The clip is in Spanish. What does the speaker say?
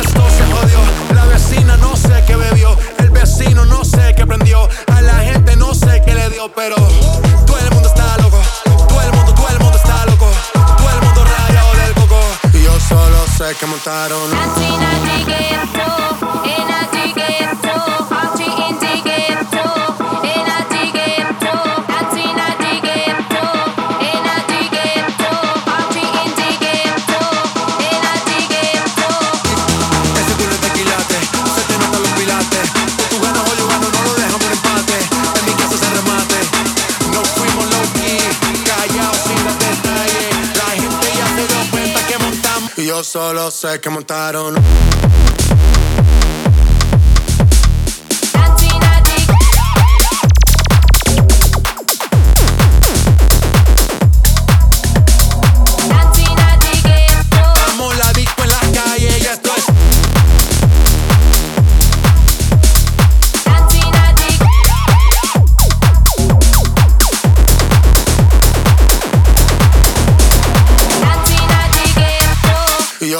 Esto se jodió, la vecina no sé qué bebió, el vecino no sé qué aprendió, a la gente no sé qué le dio pero sé que montaron. Yo solo sé que montaron.